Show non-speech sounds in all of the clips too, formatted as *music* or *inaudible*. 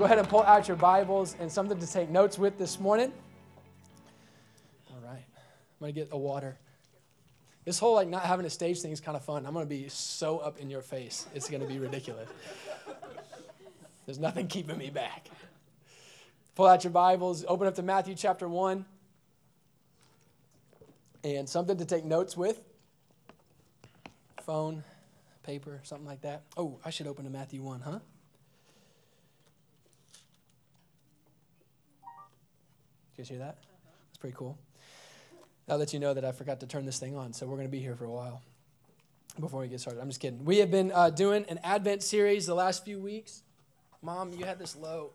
go ahead and pull out your Bibles and something to take notes with this morning. All right. I'm going to get a water. This whole like not having a stage thing is kind of fun. I'm going to be so up in your face. It's going to be ridiculous. There's nothing keeping me back. Pull out your Bibles, open up to Matthew chapter 1. And something to take notes with. Phone, paper, something like that. Oh, I should open to Matthew 1, huh? Guys hear that? That's pretty cool. I'll let you know that I forgot to turn this thing on, so we're going to be here for a while before we get started. I'm just kidding. We have been uh, doing an Advent series the last few weeks. Mom, you had this low.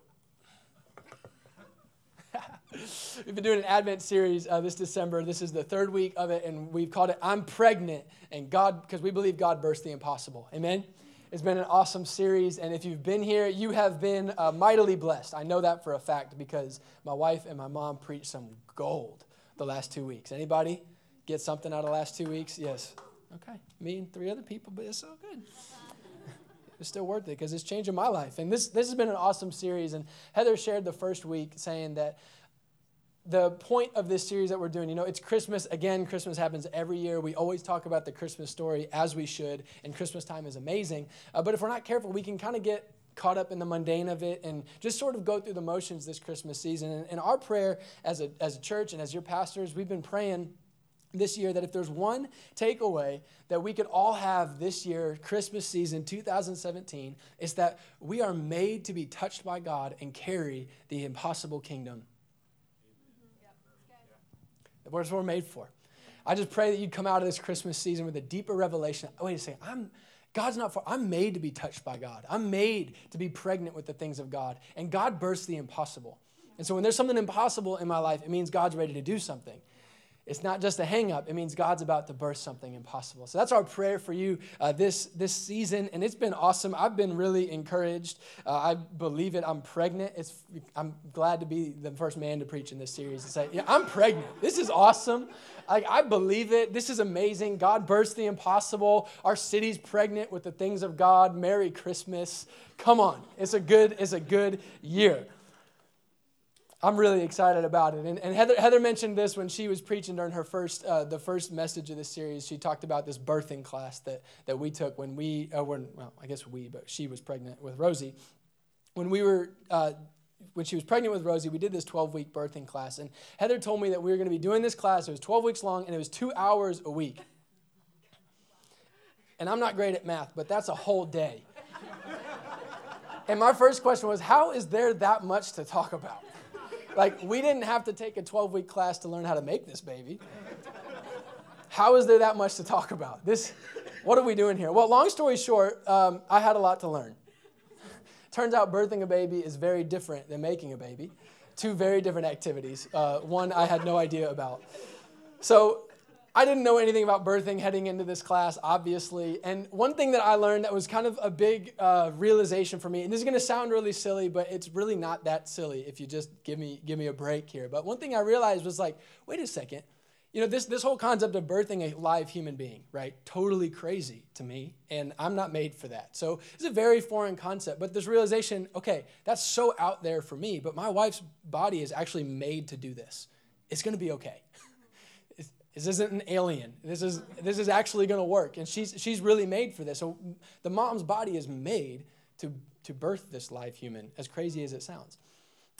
*laughs* we've been doing an Advent series uh, this December. This is the third week of it, and we've called it I'm Pregnant. And God, because we believe God burst the impossible. Amen? It's been an awesome series, and if you've been here, you have been uh, mightily blessed. I know that for a fact because my wife and my mom preached some gold the last two weeks. Anybody get something out of the last two weeks? Yes. Okay. Me and three other people, but it's so good. *laughs* it's still worth it because it's changing my life. And this, this has been an awesome series. And Heather shared the first week saying that the point of this series that we're doing, you know, it's Christmas. Again, Christmas happens every year. We always talk about the Christmas story as we should, and Christmas time is amazing. Uh, but if we're not careful, we can kind of get caught up in the mundane of it and just sort of go through the motions this Christmas season. And, and our prayer as a, as a church and as your pastors, we've been praying this year that if there's one takeaway that we could all have this year, Christmas season 2017, is that we are made to be touched by God and carry the impossible kingdom what we're made for. I just pray that you'd come out of this Christmas season with a deeper revelation. Oh, wait a second, I'm God's not for I'm made to be touched by God. I'm made to be pregnant with the things of God. And God bursts the impossible. And so when there's something impossible in my life, it means God's ready to do something. It's not just a hang up, it means God's about to burst something impossible. So that's our prayer for you uh, this, this season. And it's been awesome. I've been really encouraged. Uh, I believe it. I'm pregnant. It's, I'm glad to be the first man to preach in this series and say, Yeah, I'm pregnant. This is awesome. Like, I believe it. This is amazing. God burst the impossible. Our city's pregnant with the things of God. Merry Christmas. Come on. It's a good, it's a good year. I'm really excited about it. And, and Heather, Heather, mentioned this when she was preaching during her first, uh, the first message of the series. She talked about this birthing class that, that we took when we, uh, when, well, I guess we, but she was pregnant with Rosie. When we were, uh, when she was pregnant with Rosie, we did this 12 week birthing class. And Heather told me that we were going to be doing this class. It was 12 weeks long and it was two hours a week. And I'm not great at math, but that's a whole day. and my first question was, how is there that much to talk about? Like, we didn't have to take a 12 week class to learn how to make this baby. How is there that much to talk about? This, what are we doing here? Well, long story short, um, I had a lot to learn. Turns out birthing a baby is very different than making a baby. Two very different activities. Uh, one I had no idea about. So I didn't know anything about birthing heading into this class, obviously. And one thing that I learned that was kind of a big uh, realization for me, and this is going to sound really silly, but it's really not that silly if you just give me give me a break here. But one thing I realized was like, wait a second, you know, this this whole concept of birthing a live human being, right? Totally crazy to me, and I'm not made for that. So it's a very foreign concept. But this realization, okay, that's so out there for me. But my wife's body is actually made to do this. It's going to be okay. *laughs* This isn't an alien. This is, this is actually going to work. And she's, she's really made for this. So the mom's body is made to, to birth this live human, as crazy as it sounds.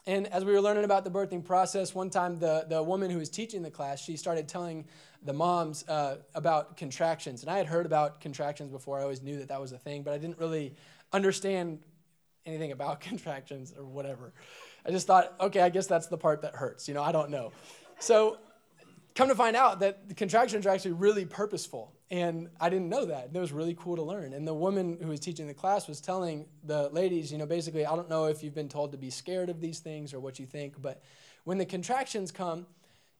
And as we were learning about the birthing process, one time the, the woman who was teaching the class, she started telling the moms uh, about contractions. And I had heard about contractions before. I always knew that that was a thing, but I didn't really understand anything about *laughs* contractions or whatever. I just thought, okay, I guess that's the part that hurts. You know, I don't know. So come to find out that the contractions are actually really purposeful. And I didn't know that. It was really cool to learn. And the woman who was teaching the class was telling the ladies, you know, basically, I don't know if you've been told to be scared of these things or what you think, but when the contractions come,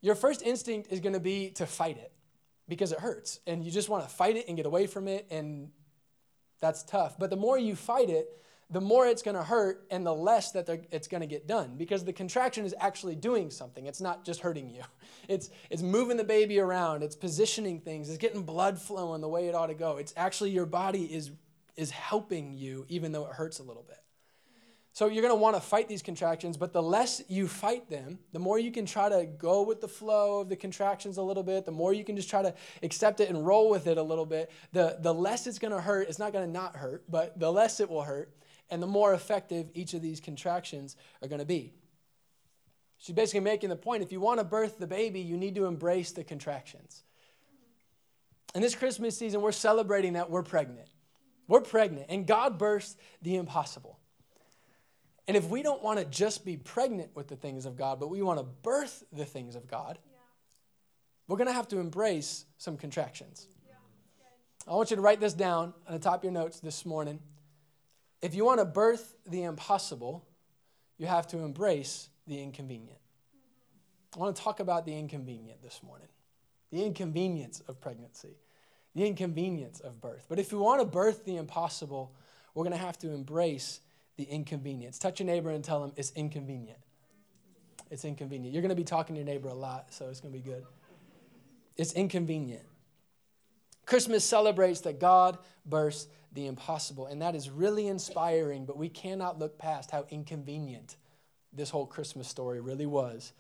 your first instinct is going to be to fight it because it hurts. And you just want to fight it and get away from it. And that's tough. But the more you fight it, the more it's going to hurt and the less that it's going to get done because the contraction is actually doing something. It's not just hurting you. *laughs* It's, it's moving the baby around, it's positioning things, it's getting blood flowing the way it ought to go. It's actually your body is, is helping you even though it hurts a little bit. So you're going to want to fight these contractions, but the less you fight them, the more you can try to go with the flow of the contractions a little bit, the more you can just try to accept it and roll with it a little bit, the, the less it's going to hurt. It's not going to not hurt, but the less it will hurt, and the more effective each of these contractions are going to be. She's basically making the point if you want to birth the baby, you need to embrace the contractions. In this Christmas season, we're celebrating that we're pregnant. We're pregnant, and God births the impossible. And if we don't want to just be pregnant with the things of God, but we want to birth the things of God, yeah. we're going to have to embrace some contractions. Yeah. I want you to write this down on the top of your notes this morning. If you want to birth the impossible, you have to embrace the inconvenient. I want to talk about the inconvenient this morning the inconvenience of pregnancy, the inconvenience of birth. But if we want to birth the impossible, we're going to have to embrace the inconvenience. Touch your neighbor and tell them it's inconvenient. It's inconvenient. You're going to be talking to your neighbor a lot, so it's going to be good. It's inconvenient. Christmas celebrates that God bursts the impossible, and that is really inspiring, but we cannot look past how inconvenient this whole Christmas story really was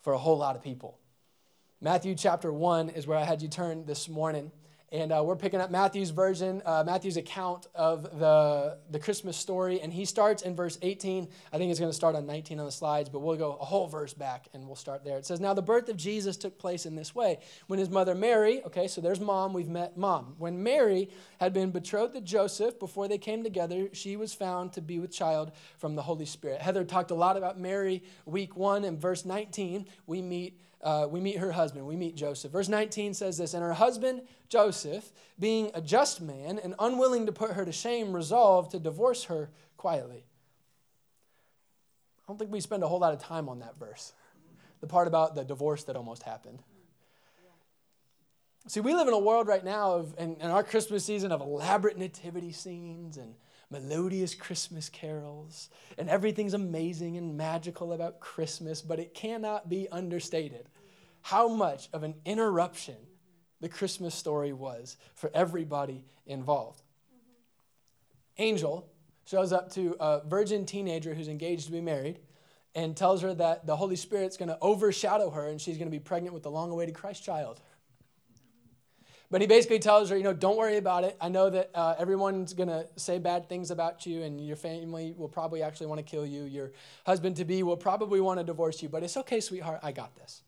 for a whole lot of people. Matthew chapter 1 is where I had you turn this morning. And uh, we're picking up Matthew's version, uh, Matthew's account of the, the Christmas story. And he starts in verse 18. I think it's going to start on 19 on the slides, but we'll go a whole verse back and we'll start there. It says, Now the birth of Jesus took place in this way. When his mother Mary, okay, so there's mom, we've met mom. When Mary had been betrothed to Joseph before they came together, she was found to be with child from the Holy Spirit. Heather talked a lot about Mary week one. In verse 19, we meet uh, we meet her husband, we meet Joseph. Verse 19 says this And her husband, Joseph, being a just man and unwilling to put her to shame, resolved to divorce her quietly. I don't think we spend a whole lot of time on that verse, the part about the divorce that almost happened. See, we live in a world right now of, in, in our Christmas season of elaborate nativity scenes and melodious Christmas carols, and everything's amazing and magical about Christmas, but it cannot be understated how much of an interruption the Christmas story was for everybody involved. Angel shows up to a virgin teenager who's engaged to be married and tells her that the Holy Spirit's going to overshadow her and she's going to be pregnant with the long awaited Christ child. But he basically tells her, you know, don't worry about it. I know that uh, everyone's going to say bad things about you, and your family will probably actually want to kill you. Your husband to be will probably want to divorce you, but it's okay, sweetheart. I got this.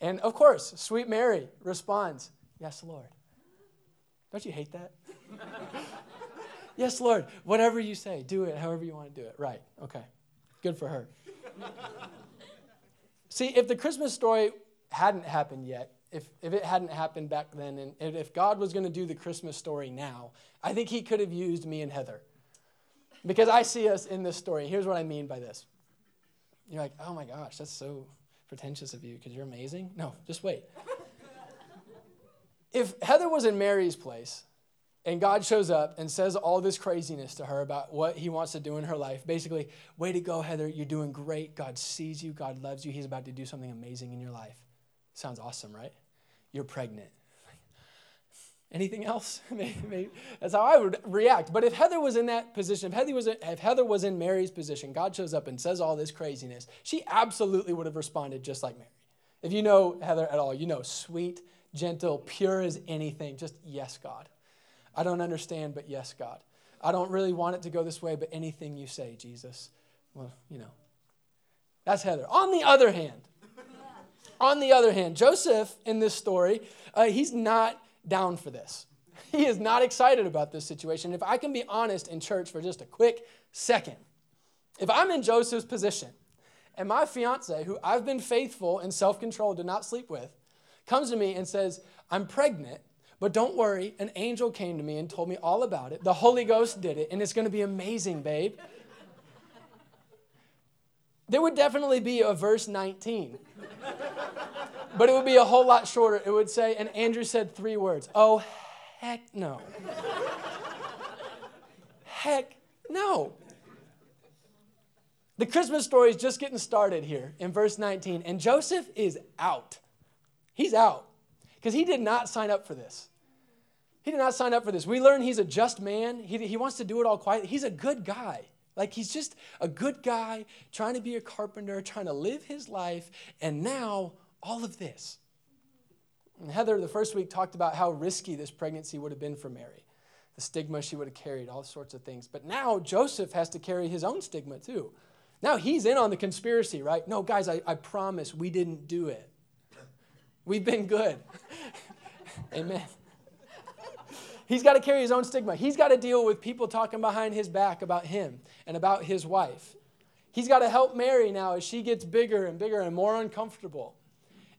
And of course, sweet Mary responds, Yes, Lord. Don't you hate that? *laughs* yes, Lord. Whatever you say, do it however you want to do it. Right. Okay. Good for her. *laughs* See, if the Christmas story hadn't happened yet, if, if it hadn't happened back then, and if God was going to do the Christmas story now, I think He could have used me and Heather. Because I see us in this story. Here's what I mean by this. You're like, oh my gosh, that's so pretentious of you because you're amazing. No, just wait. if Heather was in Mary's place, and God shows up and says all this craziness to her about what he wants to do in her life. Basically, way to go, Heather. You're doing great. God sees you. God loves you. He's about to do something amazing in your life. Sounds awesome, right? You're pregnant. Anything else? *laughs* That's how I would react. But if Heather was in that position, if Heather was, if Heather was in Mary's position, God shows up and says all this craziness, she absolutely would have responded just like Mary. If you know Heather at all, you know sweet, gentle, pure as anything. Just yes, God. I don't understand, but yes, God. I don't really want it to go this way, but anything you say, Jesus. Well, you know. That's Heather. On the other hand, on the other hand, Joseph in this story, uh, he's not down for this. He is not excited about this situation. If I can be honest in church for just a quick second, if I'm in Joseph's position and my fiance, who I've been faithful and self controlled to not sleep with, comes to me and says, I'm pregnant, but don't worry, an angel came to me and told me all about it. The Holy Ghost did it, and it's going to be amazing, babe. There would definitely be a verse 19 *laughs* but it would be a whole lot shorter. It would say, and Andrew said three words Oh, heck no. *laughs* heck no. The Christmas story is just getting started here in verse 19, and Joseph is out. He's out because he did not sign up for this. He did not sign up for this. We learn he's a just man. He, he wants to do it all quietly. He's a good guy. Like he's just a good guy trying to be a carpenter, trying to live his life, and now all of this. And Heather, the first week, talked about how risky this pregnancy would have been for Mary, the stigma she would have carried, all sorts of things. But now Joseph has to carry his own stigma too. Now he's in on the conspiracy, right? No, guys, I, I promise we didn't do it. We've been good. *laughs* Amen. He's got to carry his own stigma. He's got to deal with people talking behind his back about him and about his wife. He's got to help Mary now as she gets bigger and bigger and more uncomfortable.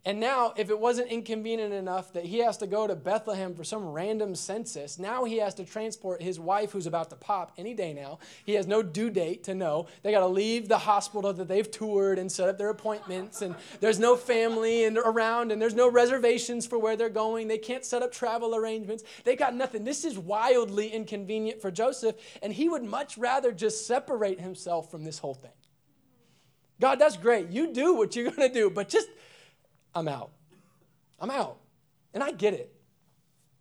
And now, if it wasn't inconvenient enough that he has to go to Bethlehem for some random census, now he has to transport his wife who's about to pop any day now. He has no due date to know. They got to leave the hospital that they've toured and set up their appointments, and there's no family and around, and there's no reservations for where they're going. They can't set up travel arrangements. They got nothing. This is wildly inconvenient for Joseph, and he would much rather just separate himself from this whole thing. God, that's great. You do what you're going to do, but just I'm out. I'm out. And I get it.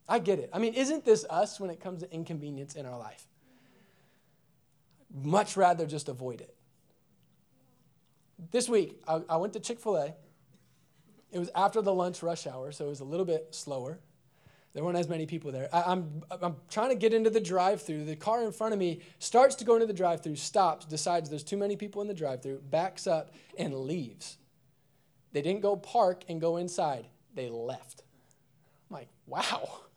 I get it. I mean, isn't this us when it comes to inconvenience in our life? Much rather just avoid it. This week, I, I went to Chick fil A. It was after the lunch rush hour, so it was a little bit slower. There weren't as many people there. I, I'm, I'm trying to get into the drive through. The car in front of me starts to go into the drive through, stops, decides there's too many people in the drive through, backs up, and leaves. They didn't go park and go inside, they left. I'm like, wow. *laughs*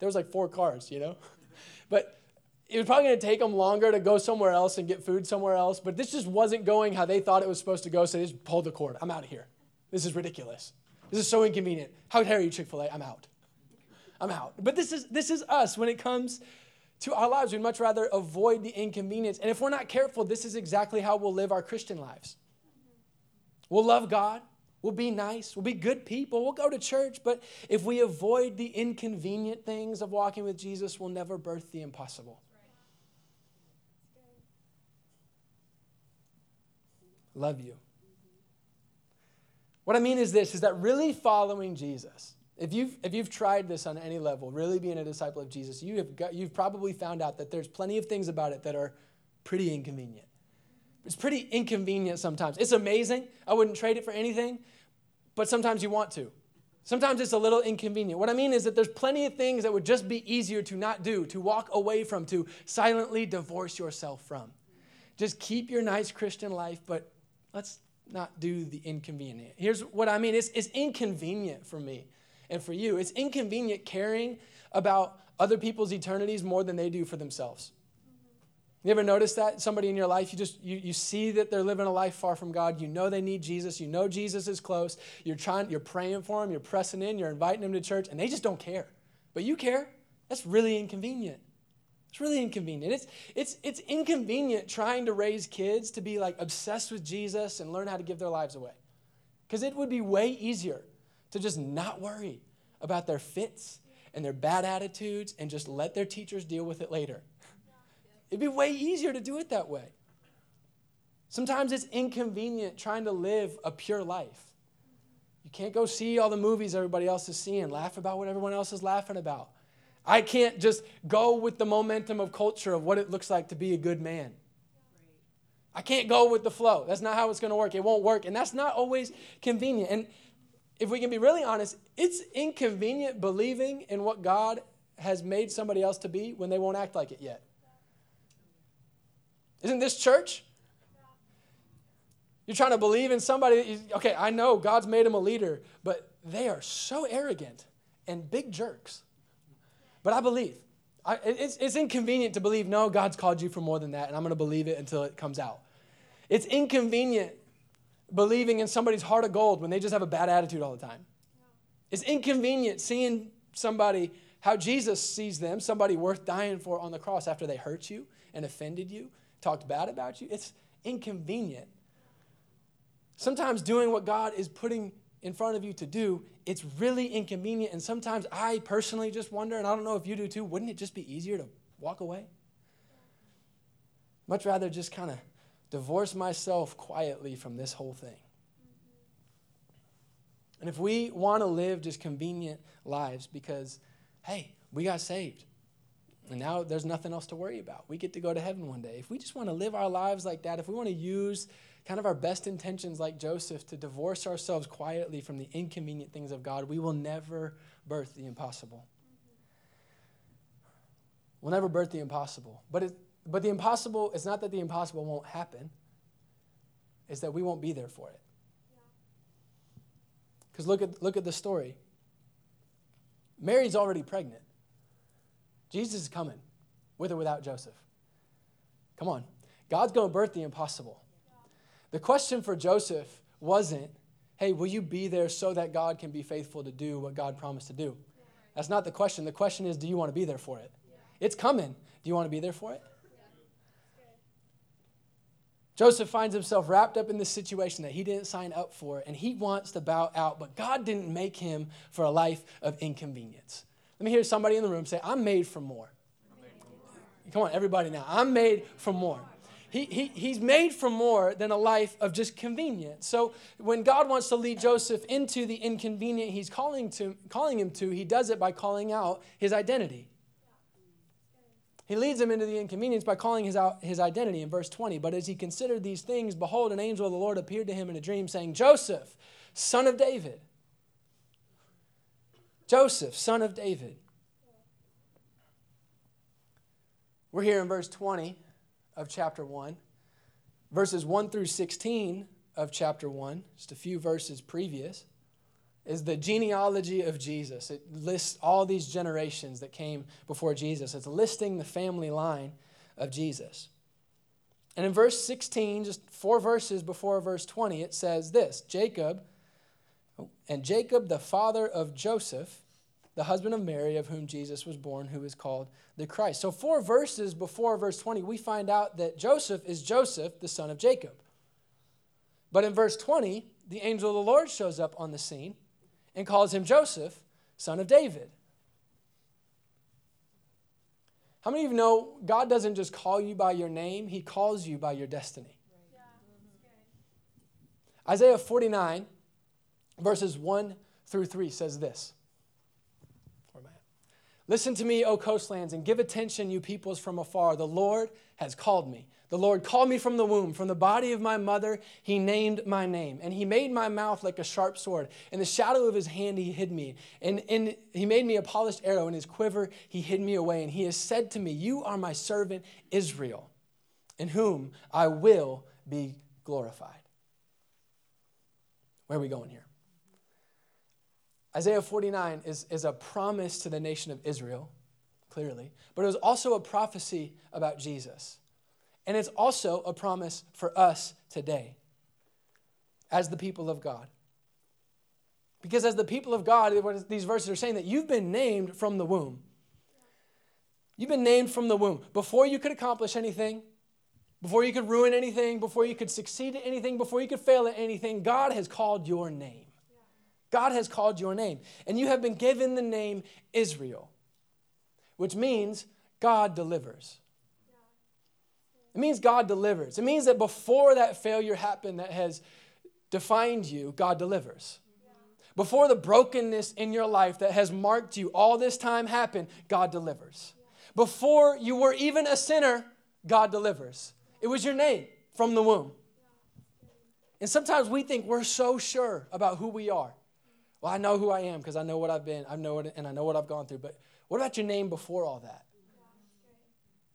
There was like four cars, you know? *laughs* But it was probably going to take them longer to go somewhere else and get food somewhere else, but this just wasn't going how they thought it was supposed to go, so they just pulled the cord. I'm out of here. This is ridiculous. This is so inconvenient. How dare you, Chick fil A? I'm out. I'm out. But this is, this is us when it comes to our lives. We'd much rather avoid the inconvenience. And if we're not careful, this is exactly how we'll live our Christian lives. We'll love God. We'll be nice. We'll be good people. We'll go to church. But if we avoid the inconvenient things of walking with Jesus, we'll never birth the impossible. Love you. What I mean is this is that really following Jesus, if you've, if you've tried this on any level, really being a disciple of Jesus, you have got, you've probably found out that there's plenty of things about it that are pretty inconvenient. It's pretty inconvenient sometimes. It's amazing. I wouldn't trade it for anything, but sometimes you want to. Sometimes it's a little inconvenient. What I mean is that there's plenty of things that would just be easier to not do, to walk away from, to silently divorce yourself from. Just keep your nice Christian life, but let's not do the inconvenient. Here's what I mean it's, it's inconvenient for me and for you. It's inconvenient caring about other people's eternities more than they do for themselves. You ever notice that? Somebody in your life, you just you, you see that they're living a life far from God. You know they need Jesus. You know Jesus is close. You're trying, you're praying for them, you're pressing in, you're inviting them to church, and they just don't care. But you care. That's really inconvenient. It's really inconvenient. It's, it's, it's inconvenient trying to raise kids to be like obsessed with Jesus and learn how to give their lives away. Because it would be way easier to just not worry about their fits and their bad attitudes and just let their teachers deal with it later. It'd be way easier to do it that way. Sometimes it's inconvenient trying to live a pure life. You can't go see all the movies everybody else is seeing, laugh about what everyone else is laughing about. I can't just go with the momentum of culture of what it looks like to be a good man. I can't go with the flow. That's not how it's going to work. It won't work. And that's not always convenient. And if we can be really honest, it's inconvenient believing in what God has made somebody else to be when they won't act like it yet. Isn't this church? You're trying to believe in somebody. Okay, I know God's made him a leader, but they are so arrogant and big jerks. But I believe. I, it's, it's inconvenient to believe, no, God's called you for more than that, and I'm going to believe it until it comes out. It's inconvenient believing in somebody's heart of gold when they just have a bad attitude all the time. It's inconvenient seeing somebody, how Jesus sees them, somebody worth dying for on the cross after they hurt you and offended you talked bad about you. It's inconvenient. Sometimes doing what God is putting in front of you to do, it's really inconvenient. And sometimes I personally just wonder, and I don't know if you do too, wouldn't it just be easier to walk away? Much rather just kind of divorce myself quietly from this whole thing. And if we want to live just convenient lives because, hey, we got saved, And now there's nothing else to worry about. We get to go to heaven one day. If we just want to live our lives like that, if we want to use kind of our best intentions like Joseph to divorce ourselves quietly from the inconvenient things of God, we will never birth the impossible. We'll never birth the impossible. But, it, but the impossible, it's not that the impossible won't happen, it's that we won't be there for it. Because look at, look at the story. Mary's already pregnant. Jesus is coming, with or without Joseph. Come on. God's going to birth the impossible. The question for Joseph wasn't, hey, will you be there so that God can be faithful to do what God promised to do? That's not the question. The question is, do you want to be there for it? It's coming. Do you want to be there for it? Joseph finds himself wrapped up in this situation that he didn't sign up for, and he wants to bow out, but God didn't make him for a life of inconvenience. Let me hear somebody in the room say, I'm made for more. Come on, everybody now. I'm made for more. He, he, he's made for more than a life of just convenience. So when God wants to lead Joseph into the inconvenient he's calling, to, calling him to, he does it by calling out his identity. He leads him into the inconvenience by calling his, out, his identity in verse 20. But as he considered these things, behold, an angel of the Lord appeared to him in a dream, saying, Joseph, son of David. Joseph, son of David. We're here in verse 20 of chapter 1. Verses 1 through 16 of chapter 1, just a few verses previous is the genealogy of Jesus. It lists all these generations that came before Jesus. It's listing the family line of Jesus. And in verse 16, just four verses before verse 20, it says this Jacob, and Jacob, the father of Joseph, the husband of Mary, of whom Jesus was born, who is called the Christ. So, four verses before verse 20, we find out that Joseph is Joseph, the son of Jacob. But in verse 20, the angel of the Lord shows up on the scene and calls him Joseph, son of David. How many of you know God doesn't just call you by your name, He calls you by your destiny? Isaiah 49, verses 1 through 3 says this. Listen to me, O coastlands, and give attention, you peoples from afar. The Lord has called me. The Lord called me from the womb, from the body of my mother, he named my name. And he made my mouth like a sharp sword. In the shadow of his hand, he hid me. And, he made me a polished arrow. In his quiver, he hid me away. And he has said to me, You are my servant Israel, in whom I will be glorified. Where are we going here? Isaiah 49 is, is a promise to the nation of Israel, clearly, but it was also a prophecy about Jesus. And it's also a promise for us today as the people of God. Because as the people of God, what these verses are saying that you've been named from the womb. You've been named from the womb. Before you could accomplish anything, before you could ruin anything, before you could succeed at anything, before you could fail at anything, God has called your name. God has called your name. And you have been given the name Israel, which means God delivers. It means God delivers. It means that before that failure happened that has defined you, God delivers. Before the brokenness in your life that has marked you all this time happened, God delivers. Before you were even a sinner, God delivers. It was your name from the womb. And sometimes we think we're so sure about who we are. Well, I know who I am because I know what I've been, I know it, and I know what I've gone through. But what about your name before all that?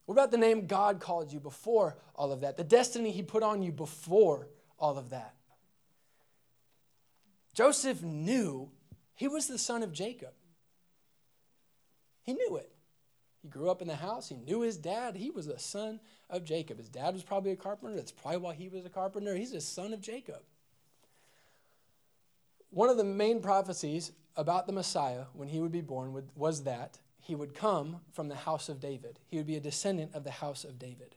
What about the name God called you before all of that? The destiny He put on you before all of that? Joseph knew he was the son of Jacob. He knew it. He grew up in the house. He knew his dad. He was the son of Jacob. His dad was probably a carpenter. That's probably why he was a carpenter. He's the son of Jacob. One of the main prophecies about the Messiah when he would be born was that he would come from the house of David. He would be a descendant of the house of David.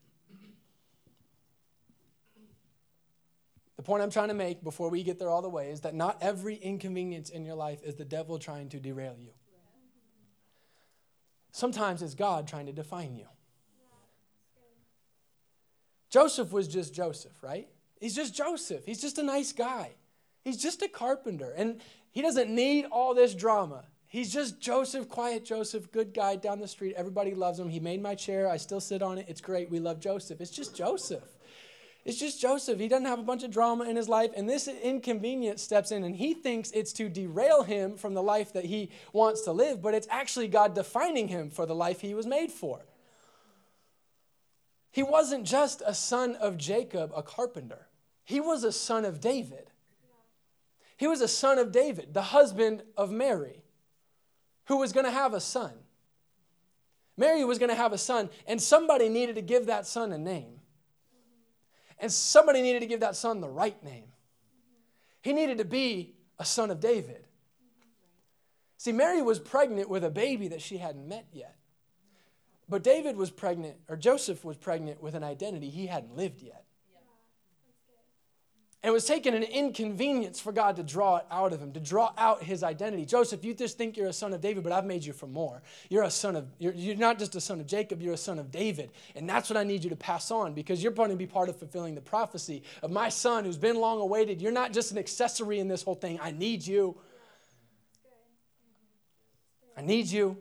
The point I'm trying to make before we get there all the way is that not every inconvenience in your life is the devil trying to derail you. Sometimes it's God trying to define you. Joseph was just Joseph, right? He's just Joseph. He's just a nice guy. He's just a carpenter. And he doesn't need all this drama. He's just Joseph, quiet Joseph, good guy down the street. Everybody loves him. He made my chair. I still sit on it. It's great. We love Joseph. It's just Joseph. It's just Joseph. He doesn't have a bunch of drama in his life, and this inconvenience steps in, and he thinks it's to derail him from the life that he wants to live, but it's actually God defining him for the life he was made for. He wasn't just a son of Jacob, a carpenter, he was a son of David. He was a son of David, the husband of Mary who was going to have a son. Mary was going to have a son, and somebody needed to give that son a name. And somebody needed to give that son the right name. He needed to be a son of David. See, Mary was pregnant with a baby that she hadn't met yet. But David was pregnant, or Joseph was pregnant with an identity he hadn't lived yet. And it was taking an inconvenience for God to draw it out of him, to draw out his identity. Joseph, you just think you're a son of David, but I've made you for more. You're a son of, you're, you're not just a son of Jacob, you're a son of David. And that's what I need you to pass on because you're going to be part of fulfilling the prophecy of my son who's been long awaited. You're not just an accessory in this whole thing. I need you. I need you.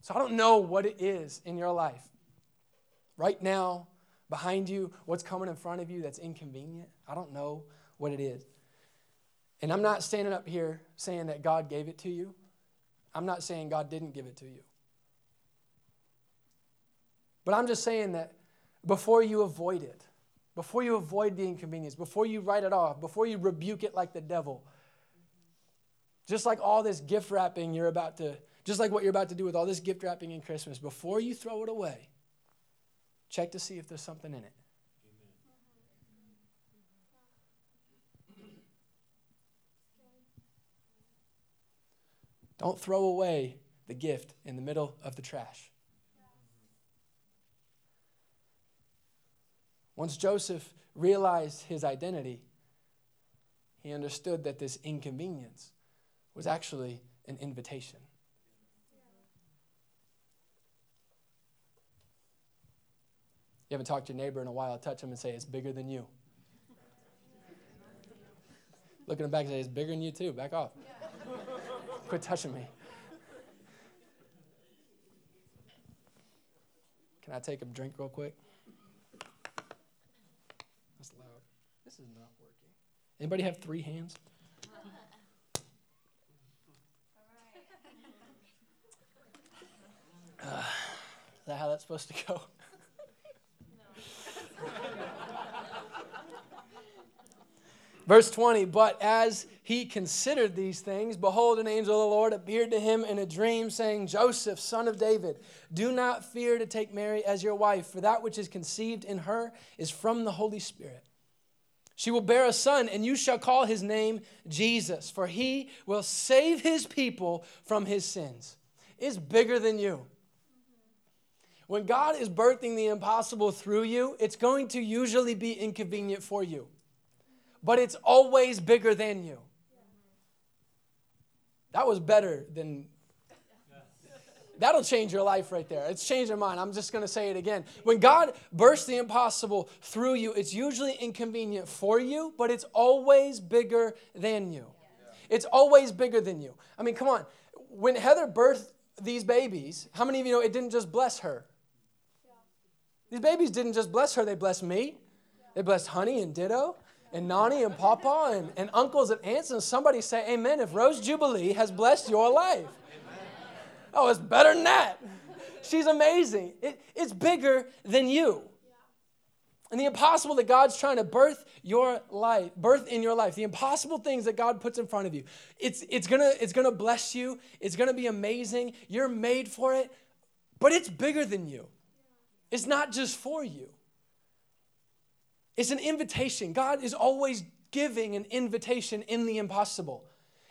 So I don't know what it is in your life right now behind you, what's coming in front of you that's inconvenient. I don't know what it is. And I'm not standing up here saying that God gave it to you. I'm not saying God didn't give it to you. But I'm just saying that before you avoid it, before you avoid the inconvenience, before you write it off, before you rebuke it like the devil, just like all this gift wrapping you're about to, just like what you're about to do with all this gift wrapping in Christmas, before you throw it away, Check to see if there's something in it. Don't throw away the gift in the middle of the trash. Once Joseph realized his identity, he understood that this inconvenience was actually an invitation. You haven't talked to your neighbor in a while, touch him and say, It's bigger than you. Look at him back and say, It's bigger than you too. Back off. Quit touching me. Can I take a drink real quick? That's loud. This is not working. Anybody have three hands? Uh, is that how that's supposed to go? Verse 20, but as he considered these things, behold, an angel of the Lord appeared to him in a dream, saying, Joseph, son of David, do not fear to take Mary as your wife, for that which is conceived in her is from the Holy Spirit. She will bear a son, and you shall call his name Jesus, for he will save his people from his sins. It's bigger than you. When God is birthing the impossible through you, it's going to usually be inconvenient for you but it's always bigger than you. That was better than. That'll change your life right there. It's changed your mind. I'm just going to say it again. When God bursts the impossible through you, it's usually inconvenient for you, but it's always bigger than you. It's always bigger than you. I mean, come on. When Heather birthed these babies, how many of you know it didn't just bless her? These babies didn't just bless her, they blessed me. They blessed Honey and Ditto and Nani and Papa and, and uncles and aunts, and somebody say amen if Rose Jubilee has blessed your life. Amen. Oh, it's better than that. She's amazing. It, it's bigger than you. And the impossible that God's trying to birth your life, birth in your life, the impossible things that God puts in front of you, it's, it's, gonna, it's gonna bless you. It's gonna be amazing. You're made for it, but it's bigger than you. It's not just for you. It's an invitation. God is always giving an invitation in the impossible.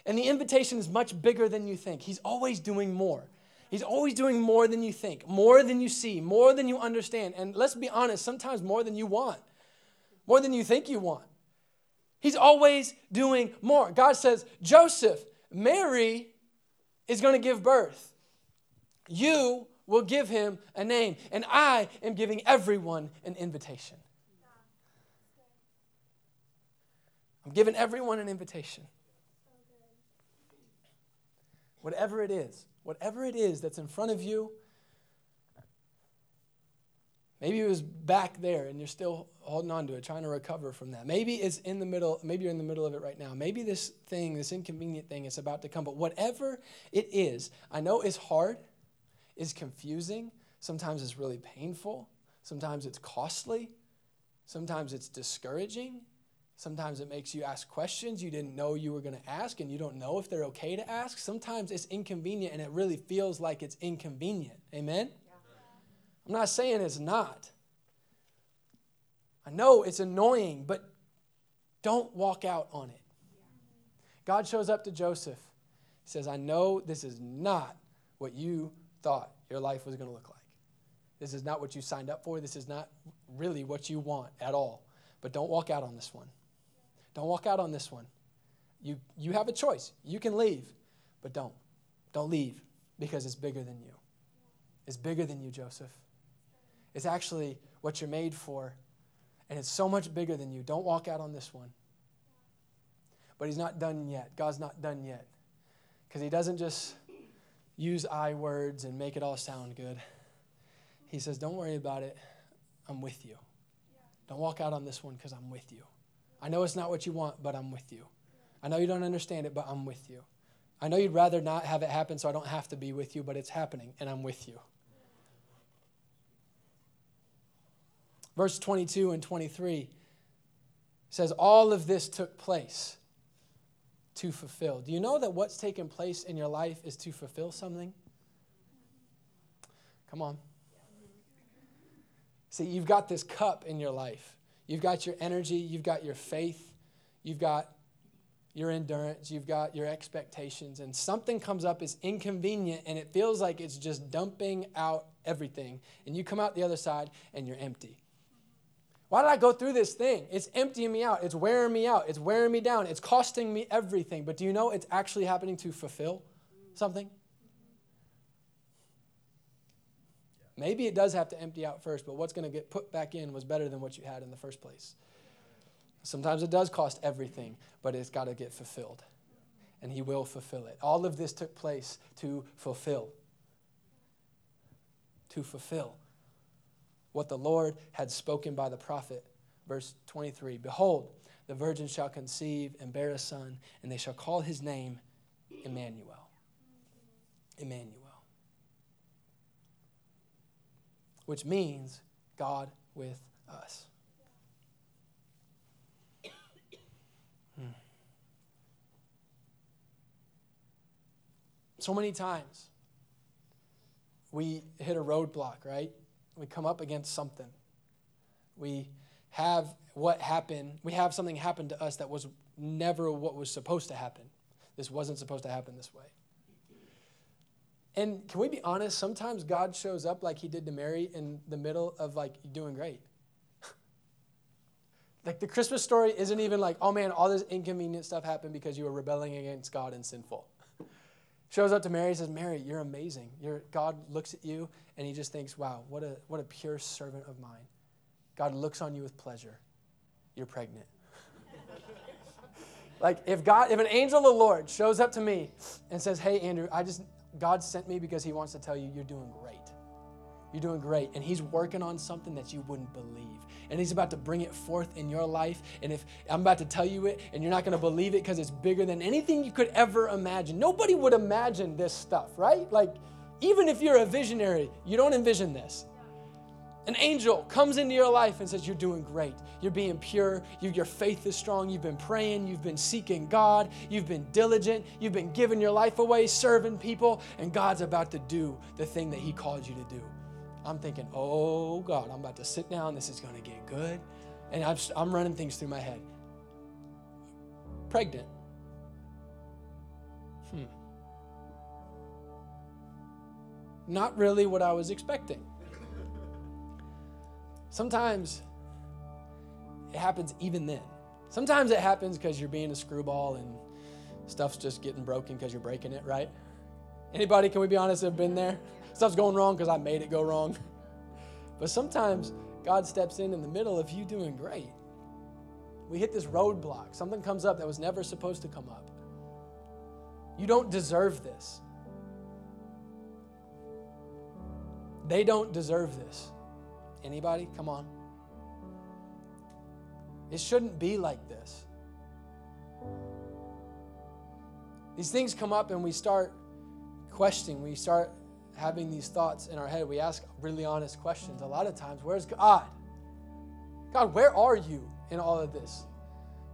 And the invitation is much bigger than you think. He's always doing more. He's always doing more than you think, more than you see, more than you understand. And let's be honest, sometimes more than you want, more than you think you want. He's always doing more. God says, Joseph, Mary is going to give birth. You will give him a name. And I am giving everyone an invitation. I'm giving everyone an invitation. Whatever it is, whatever it is that's in front of you, maybe it was back there and you're still holding on to it, trying to recover from that. Maybe it's in the middle, maybe you're in the middle of it right now. Maybe this thing, this inconvenient thing is about to come. But whatever it is, I know it's hard, it's confusing, sometimes it's really painful, sometimes it's costly, sometimes it's discouraging. Sometimes it makes you ask questions you didn't know you were going to ask, and you don't know if they're okay to ask. Sometimes it's inconvenient, and it really feels like it's inconvenient. Amen? Yeah. I'm not saying it's not. I know it's annoying, but don't walk out on it. God shows up to Joseph. He says, I know this is not what you thought your life was going to look like. This is not what you signed up for. This is not really what you want at all. But don't walk out on this one. Don't walk out on this one. You, you have a choice. You can leave, but don't. Don't leave because it's bigger than you. It's bigger than you, Joseph. It's actually what you're made for, and it's so much bigger than you. Don't walk out on this one. But he's not done yet. God's not done yet. Because he doesn't just use I words and make it all sound good. He says, Don't worry about it. I'm with you. Don't walk out on this one because I'm with you. I know it's not what you want, but I'm with you. I know you don't understand it, but I'm with you. I know you'd rather not have it happen so I don't have to be with you, but it's happening, and I'm with you. Verse 22 and 23 says, All of this took place to fulfill. Do you know that what's taken place in your life is to fulfill something? Come on. See, you've got this cup in your life. You've got your energy, you've got your faith, you've got your endurance, you've got your expectations, and something comes up is inconvenient and it feels like it's just dumping out everything. And you come out the other side and you're empty. Why did I go through this thing? It's emptying me out. It's wearing me out. It's wearing me down. It's costing me everything. But do you know it's actually happening to fulfill something? Maybe it does have to empty out first, but what's going to get put back in was better than what you had in the first place. Sometimes it does cost everything, but it's got to get fulfilled. And He will fulfill it. All of this took place to fulfill. To fulfill what the Lord had spoken by the prophet. Verse 23 Behold, the virgin shall conceive and bear a son, and they shall call his name Emmanuel. Emmanuel. Which means God with us. Hmm. So many times we hit a roadblock, right? We come up against something. We have what happened, we have something happen to us that was never what was supposed to happen. This wasn't supposed to happen this way. And can we be honest? Sometimes God shows up like he did to Mary in the middle of like doing great. *laughs* like the Christmas story isn't even like, oh man, all this inconvenient stuff happened because you were rebelling against God and sinful. *laughs* Shows up to Mary and says, Mary, you're amazing. You're, God looks at you and he just thinks, wow, what a, what a pure servant of mine. God looks on you with pleasure. You're pregnant. *laughs* like if God, if an angel of the Lord shows up to me and says, hey, Andrew, I just, God sent me because He wants to tell you you're doing great. You're doing great. And He's working on something that you wouldn't believe. And He's about to bring it forth in your life. And if I'm about to tell you it and you're not going to believe it because it's bigger than anything you could ever imagine, nobody would imagine this stuff, right? Like, even if you're a visionary, you don't envision this. An angel comes into your life and says, You're doing great. You're being pure. You, your faith is strong. You've been praying. You've been seeking God. You've been diligent. You've been giving your life away, serving people. And God's about to do the thing that He called you to do. I'm thinking, Oh God, I'm about to sit down. This is going to get good. And I'm, I'm running things through my head. Pregnant. Hmm. Not really what I was expecting. Sometimes it happens even then. Sometimes it happens because you're being a screwball and stuff's just getting broken because you're breaking it, right? Anybody, can we be honest, have been there? Stuff's going wrong because I made it go wrong. But sometimes God steps in in the middle of you doing great. We hit this roadblock. Something comes up that was never supposed to come up. You don't deserve this. They don't deserve this. Anybody? Come on. It shouldn't be like this. These things come up and we start questioning, we start having these thoughts in our head. We ask really honest questions. A lot of times, where's God? God, where are you in all of this?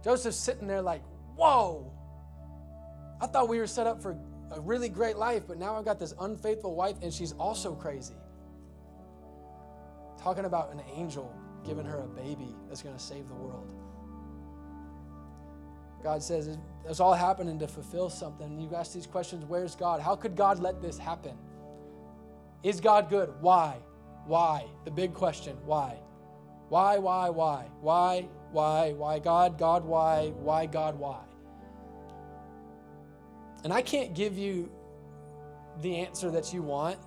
Joseph's sitting there like, whoa, I thought we were set up for a really great life, but now I've got this unfaithful wife and she's also crazy. Talking about an angel giving her a baby that's going to save the world. God says it's all happening to fulfill something. You ask these questions where's God? How could God let this happen? Is God good? Why? Why? The big question why? Why, why, why? Why, why, why? God, God, why? Why, God, why? And I can't give you the answer that you want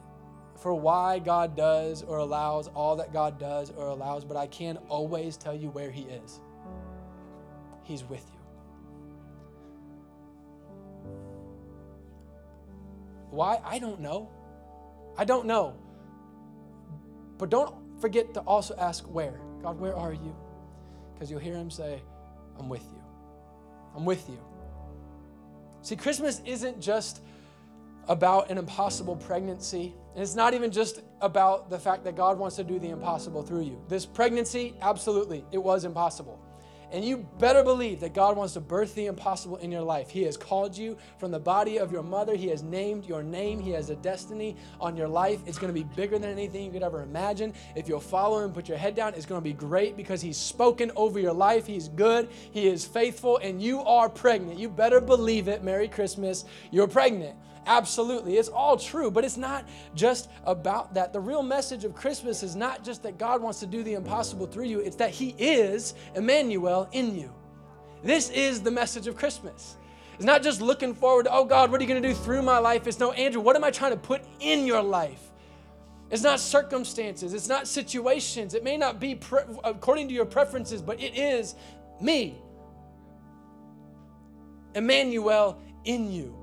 for why God does or allows all that God does or allows, but I can always tell you where He is. He's with you. Why? I don't know. I don't know. But don't forget to also ask where. God, where are you? Because you'll hear Him say, I'm with you. I'm with you. See, Christmas isn't just about an impossible pregnancy. And it's not even just about the fact that God wants to do the impossible through you. This pregnancy, absolutely, it was impossible. And you better believe that God wants to birth the impossible in your life. He has called you from the body of your mother. He has named your name. He has a destiny on your life. It's going to be bigger than anything you could ever imagine. If you'll follow Him, put your head down, it's going to be great because He's spoken over your life. He's good. He is faithful, and you are pregnant. You better believe it. Merry Christmas. You're pregnant. Absolutely. It's all true, but it's not just about that. The real message of Christmas is not just that God wants to do the impossible through you, it's that He is Emmanuel in you. This is the message of Christmas. It's not just looking forward to, oh God, what are you going to do through my life? It's no, Andrew, what am I trying to put in your life? It's not circumstances, it's not situations. It may not be pre- according to your preferences, but it is me. Emmanuel in you.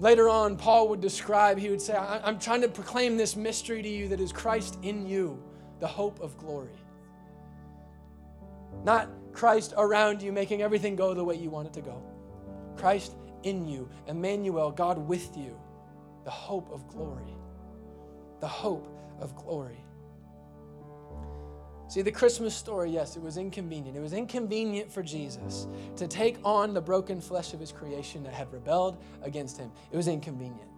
Later on, Paul would describe, he would say, I'm trying to proclaim this mystery to you that is Christ in you, the hope of glory. Not Christ around you, making everything go the way you want it to go. Christ in you, Emmanuel, God with you, the hope of glory. The hope of glory. See, the Christmas story, yes, it was inconvenient. It was inconvenient for Jesus to take on the broken flesh of his creation that had rebelled against him. It was inconvenient.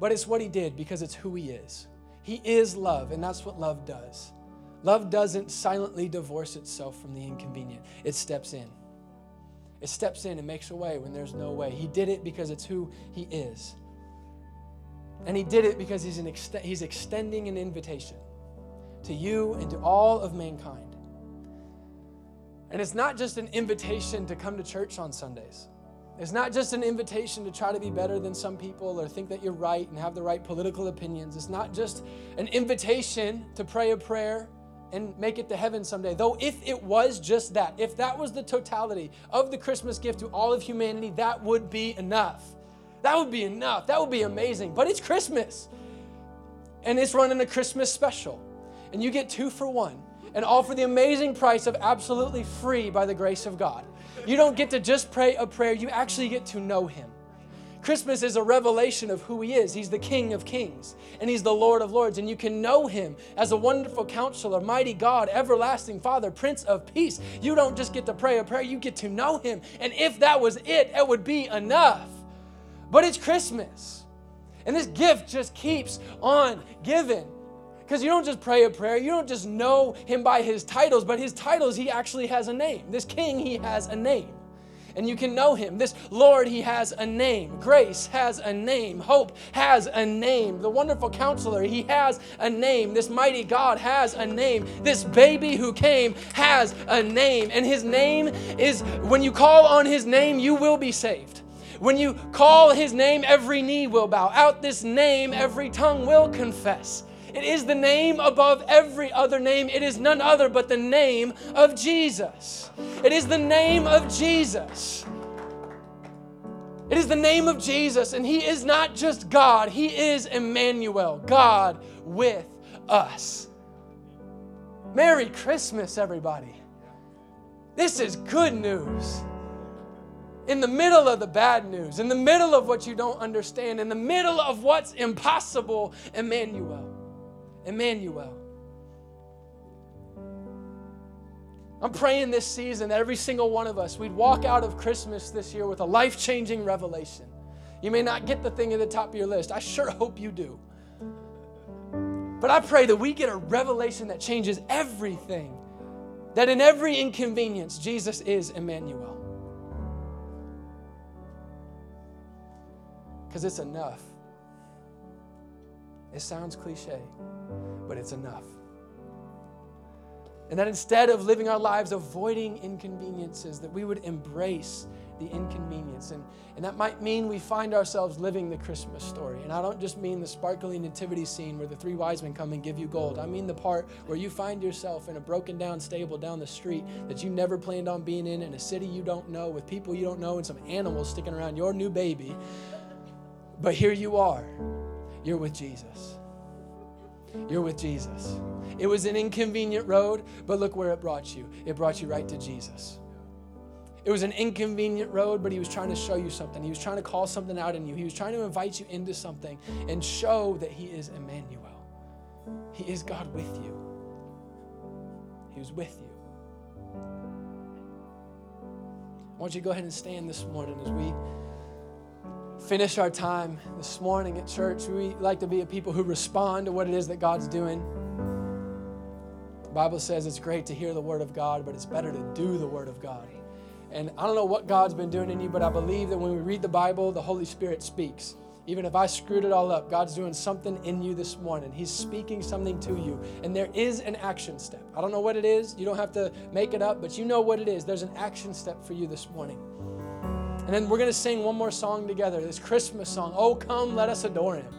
But it's what he did because it's who he is. He is love, and that's what love does. Love doesn't silently divorce itself from the inconvenient, it steps in. It steps in and makes a way when there's no way. He did it because it's who he is. And he did it because he's, ext- he's extending an invitation to you and to all of mankind. And it's not just an invitation to come to church on Sundays. It's not just an invitation to try to be better than some people or think that you're right and have the right political opinions. It's not just an invitation to pray a prayer and make it to heaven someday. Though, if it was just that, if that was the totality of the Christmas gift to all of humanity, that would be enough. That would be enough. That would be amazing. But it's Christmas. And it's running a Christmas special and you get two for one, and all for the amazing price of absolutely free by the grace of God. You don't get to just pray a prayer, you actually get to know Him. Christmas is a revelation of who He is. He's the King of Kings and He's the Lord of Lords. And you can know Him as a wonderful counselor, mighty God, everlasting Father, Prince of Peace. You don't just get to pray a prayer, you get to know Him. And if that was it, it would be enough. But it's Christmas. And this gift just keeps on giving. Because you don't just pray a prayer, you don't just know him by his titles, but his titles, he actually has a name. This king, he has a name. And you can know him. This Lord, he has a name. Grace has a name. Hope has a name. The wonderful counselor, he has a name. This mighty God has a name. This baby who came has a name. And his name is, when you call on his name, you will be saved. When you call his name, every knee will bow. Out this name, every tongue will confess. It is the name above every other name. It is none other but the name of Jesus. It is the name of Jesus. It is the name of Jesus, and He is not just God, He is Emmanuel, God with us. Merry Christmas, everybody. This is good news. In the middle of the bad news, in the middle of what you don't understand, in the middle of what's impossible, Emmanuel. Emmanuel. I'm praying this season that every single one of us, we'd walk out of Christmas this year with a life changing revelation. You may not get the thing at the top of your list. I sure hope you do. But I pray that we get a revelation that changes everything. That in every inconvenience, Jesus is Emmanuel. Because it's enough. It sounds cliche, but it's enough. And that instead of living our lives avoiding inconveniences, that we would embrace the inconvenience. And, and that might mean we find ourselves living the Christmas story. And I don't just mean the sparkling nativity scene where the three wise men come and give you gold. I mean the part where you find yourself in a broken down stable down the street that you never planned on being in, in a city you don't know, with people you don't know, and some animals sticking around your new baby. But here you are. You're with Jesus. You're with Jesus. It was an inconvenient road, but look where it brought you. It brought you right to Jesus. It was an inconvenient road, but he was trying to show you something. He was trying to call something out in you. He was trying to invite you into something and show that he is Emmanuel. He is God with you. He was with you. I want you to go ahead and stand this morning as we finish our time this morning at church. We like to be a people who respond to what it is that God's doing. The Bible says it's great to hear the word of God, but it's better to do the word of God. And I don't know what God's been doing in you, but I believe that when we read the Bible, the Holy Spirit speaks. Even if I screwed it all up, God's doing something in you this morning. He's speaking something to you. And there is an action step. I don't know what it is. You don't have to make it up, but you know what it is. There's an action step for you this morning. And then we're going to sing one more song together, this Christmas song, Oh Come, Let Us Adore Him.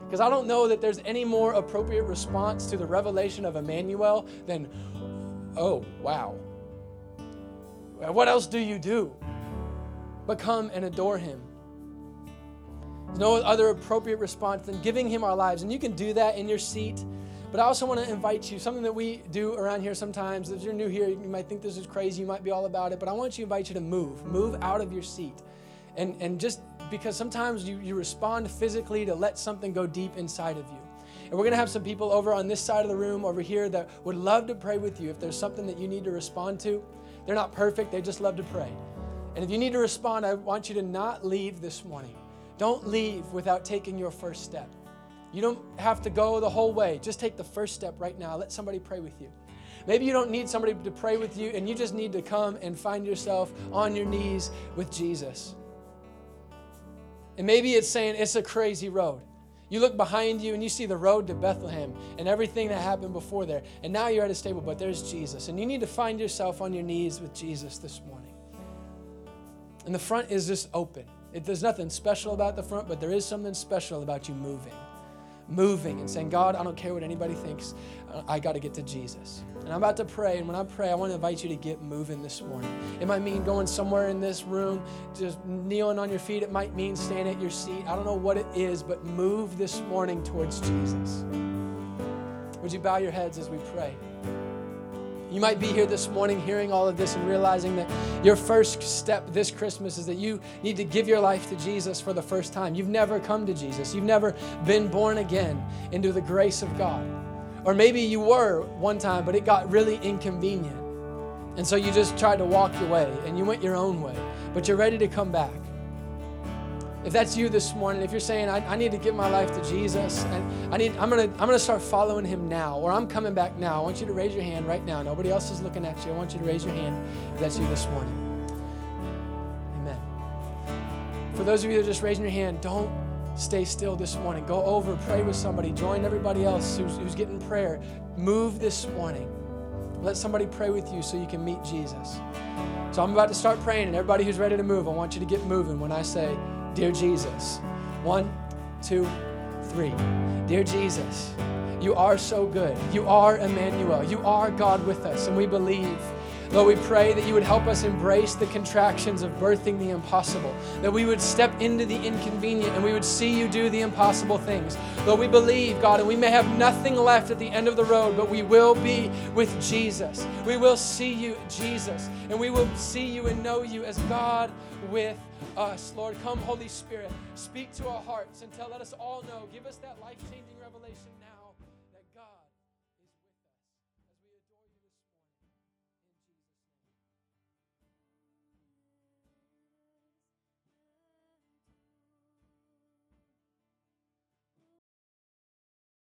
Because I don't know that there's any more appropriate response to the revelation of Emmanuel than, Oh, wow. What else do you do but come and adore Him? There's no other appropriate response than giving Him our lives. And you can do that in your seat. But I also want to invite you, something that we do around here sometimes. If you're new here, you might think this is crazy, you might be all about it, but I want to invite you to move. Move out of your seat. And, and just because sometimes you, you respond physically to let something go deep inside of you. And we're going to have some people over on this side of the room, over here, that would love to pray with you if there's something that you need to respond to. They're not perfect, they just love to pray. And if you need to respond, I want you to not leave this morning. Don't leave without taking your first step. You don't have to go the whole way. Just take the first step right now. Let somebody pray with you. Maybe you don't need somebody to pray with you, and you just need to come and find yourself on your knees with Jesus. And maybe it's saying it's a crazy road. You look behind you and you see the road to Bethlehem and everything that happened before there. And now you're at a stable, but there's Jesus. And you need to find yourself on your knees with Jesus this morning. And the front is just open. It, there's nothing special about the front, but there is something special about you moving moving and saying, God, I don't care what anybody thinks. Uh, I got to get to Jesus. And I'm about to pray. And when I pray, I want to invite you to get moving this morning. It might mean going somewhere in this room, just kneeling on your feet. It might mean standing at your seat. I don't know what it is, but move this morning towards Jesus. Would you bow your heads as we pray? You might be here this morning hearing all of this and realizing that your first step this Christmas is that you need to give your life to Jesus for the first time. You've never come to Jesus, you've never been born again into the grace of God. Or maybe you were one time, but it got really inconvenient. And so you just tried to walk your way and you went your own way, but you're ready to come back. If that's you this morning, if you're saying, I, I need to give my life to Jesus and I need, I'm gonna, I'm gonna start following him now, or I'm coming back now, I want you to raise your hand right now. Nobody else is looking at you. I want you to raise your hand if that's you this morning. Amen. For those of you that are just raising your hand, don't stay still this morning. Go over, pray with somebody, join everybody else who's, who's getting prayer. Move this morning. Let somebody pray with you so you can meet Jesus. So I'm about to start praying, and everybody who's ready to move, I want you to get moving when I say, Dear Jesus. One, two, three. Dear Jesus, you are so good. You are Emmanuel. You are God with us, and we believe Lord, we pray that you would help us embrace the contractions of birthing the impossible, that we would step into the inconvenient and we would see you do the impossible things. Lord, we believe, God, and we may have nothing left at the end of the road, but we will be with Jesus. We will see you, Jesus, and we will see you and know you as God with us. Lord, come, Holy Spirit, speak to our hearts until let us all know. Give us that life changing.